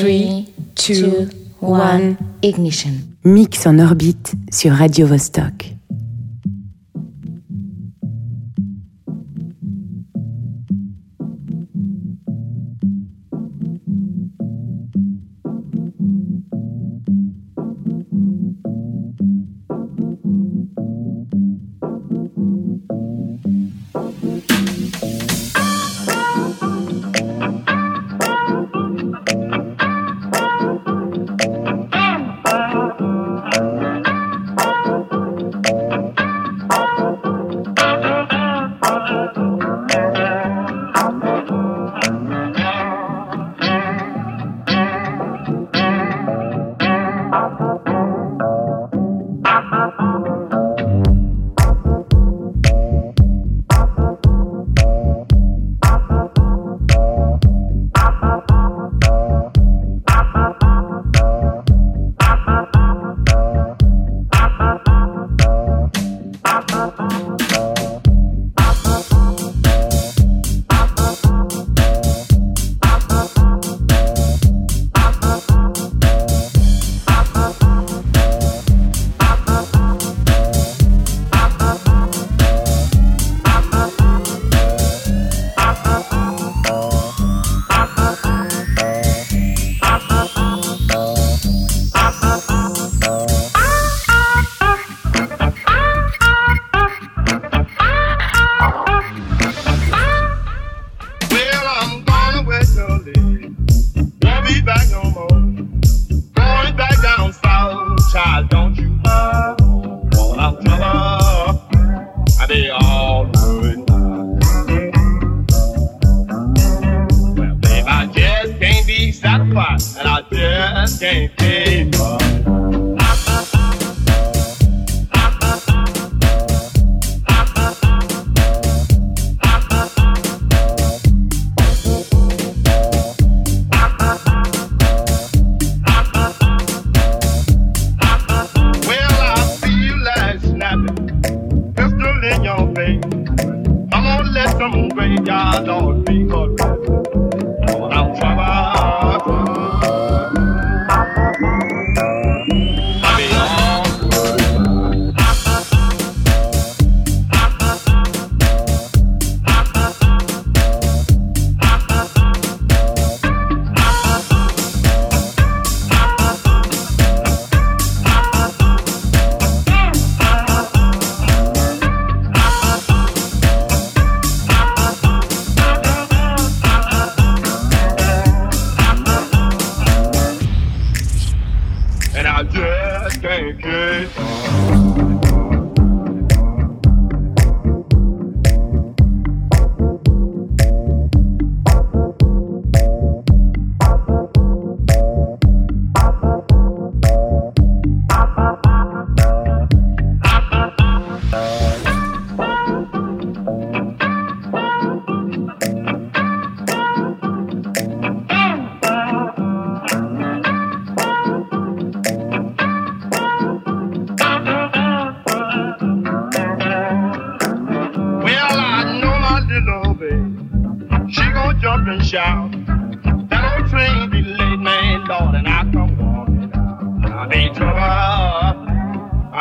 3, 2, 1, ignition. Mix en orbite sur Radio Vostok.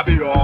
I'll be all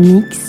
Mix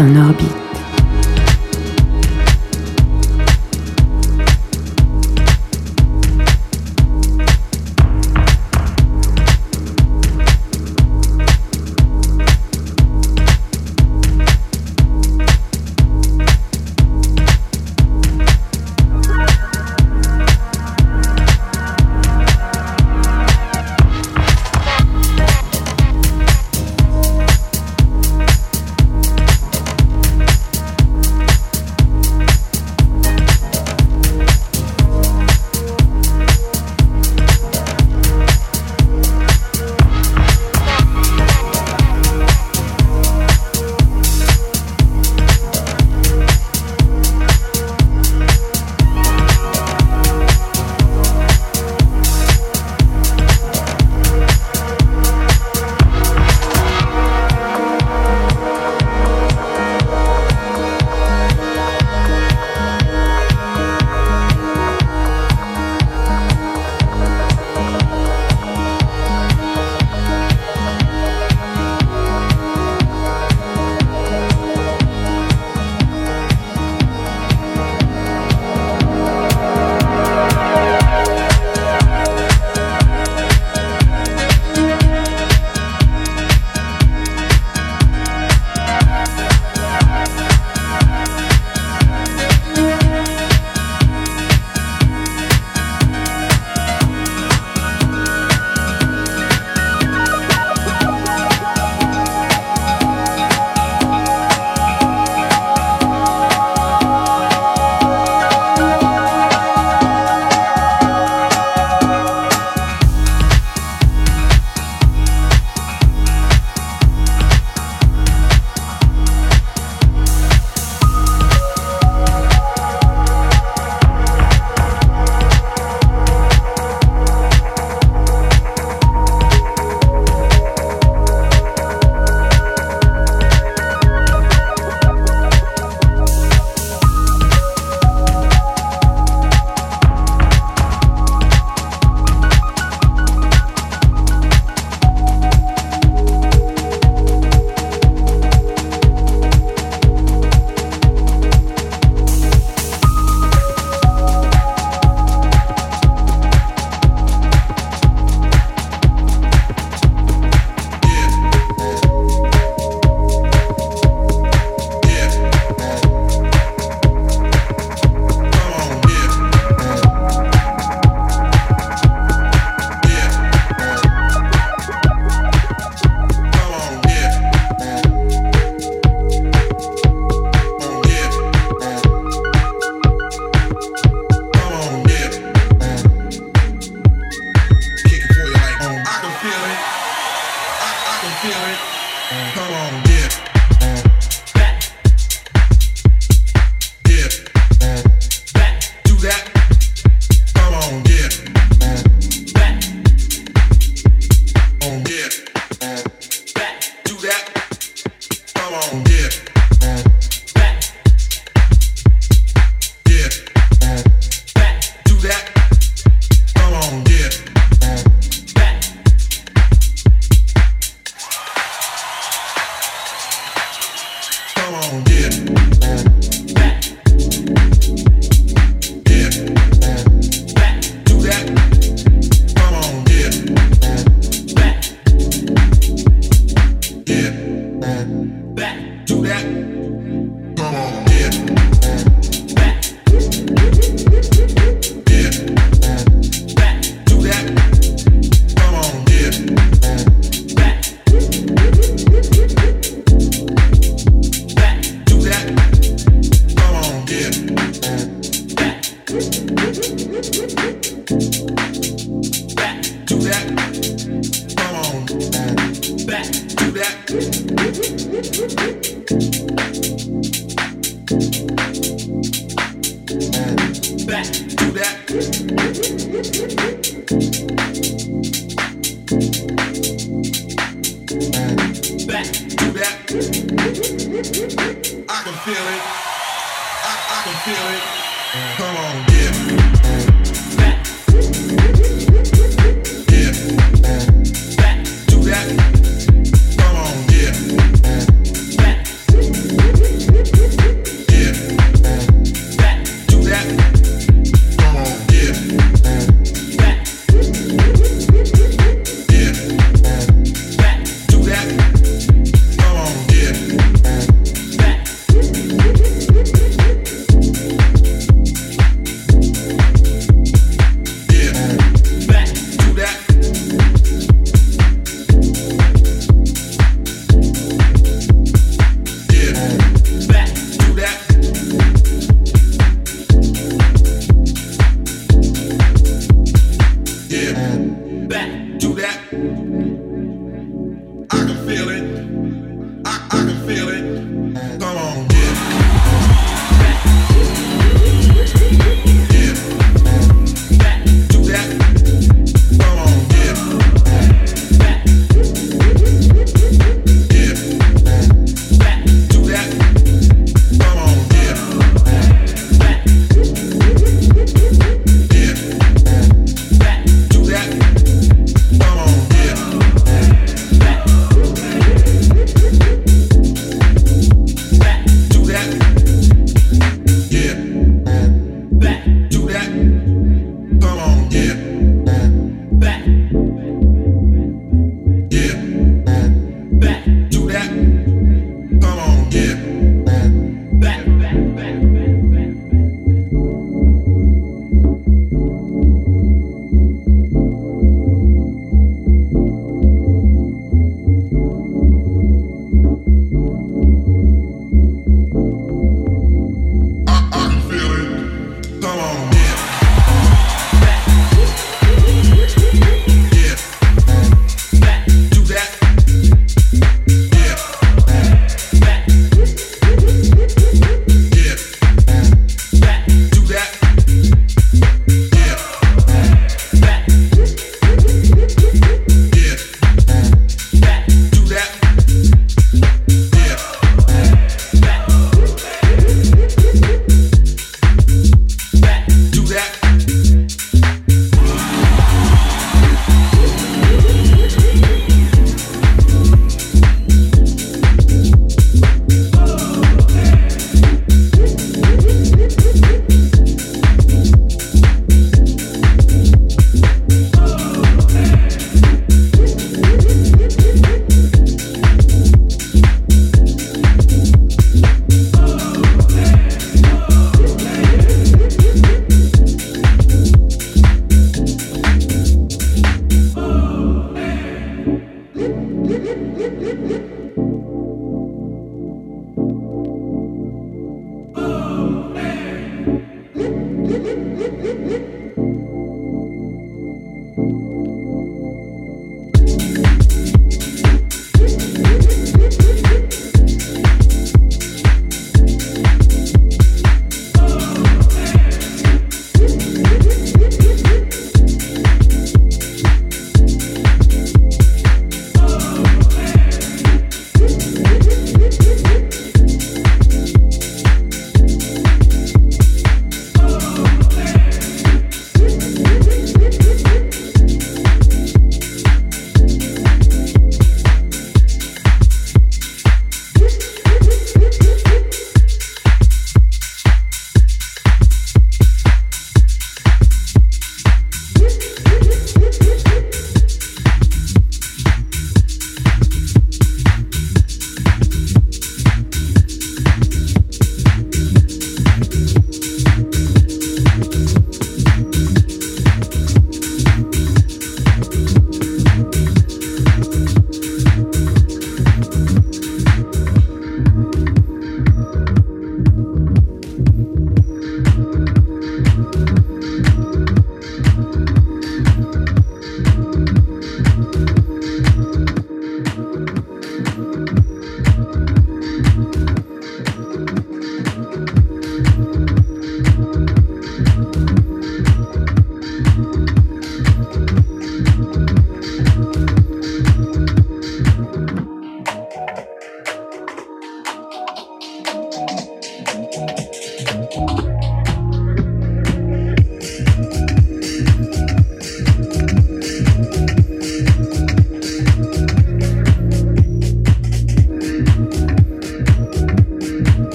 En orbite.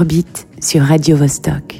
Orbite sur Radio Vostok.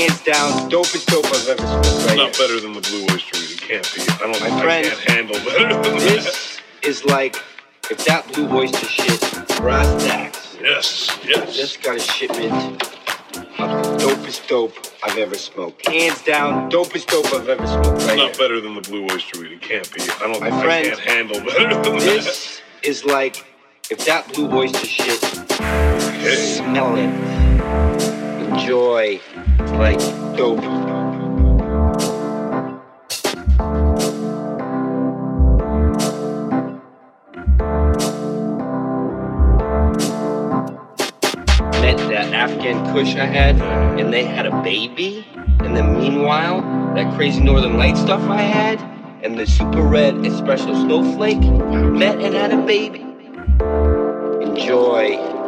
Hands down, dopest dope I've ever smoked. Right Not here. better than the Blue Oyster Weed. It can't be. I don't. My I friend, can't handle better than This is like if that blue oyster shit, brass tacks. Yes, yes. Just got a shipment of the dopest dope I've ever smoked. Hands down, dopest dope I've ever smoked. Right Not here. better than the Blue Oyster Weed. It can't be. I don't. My I friend, can't handle better than that. This is like if that blue oyster shit, Okay. smell it, enjoy, like dope. Met that Afghan Kush I had, and they had a baby. And then meanwhile, that crazy Northern Light stuff I had, and the super red espresso snowflake met and had a baby. Enjoy.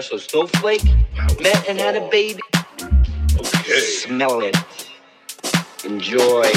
Espresso snowflake met and had a baby. Okay. Smell it. Enjoy.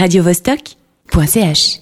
radiovostok.ch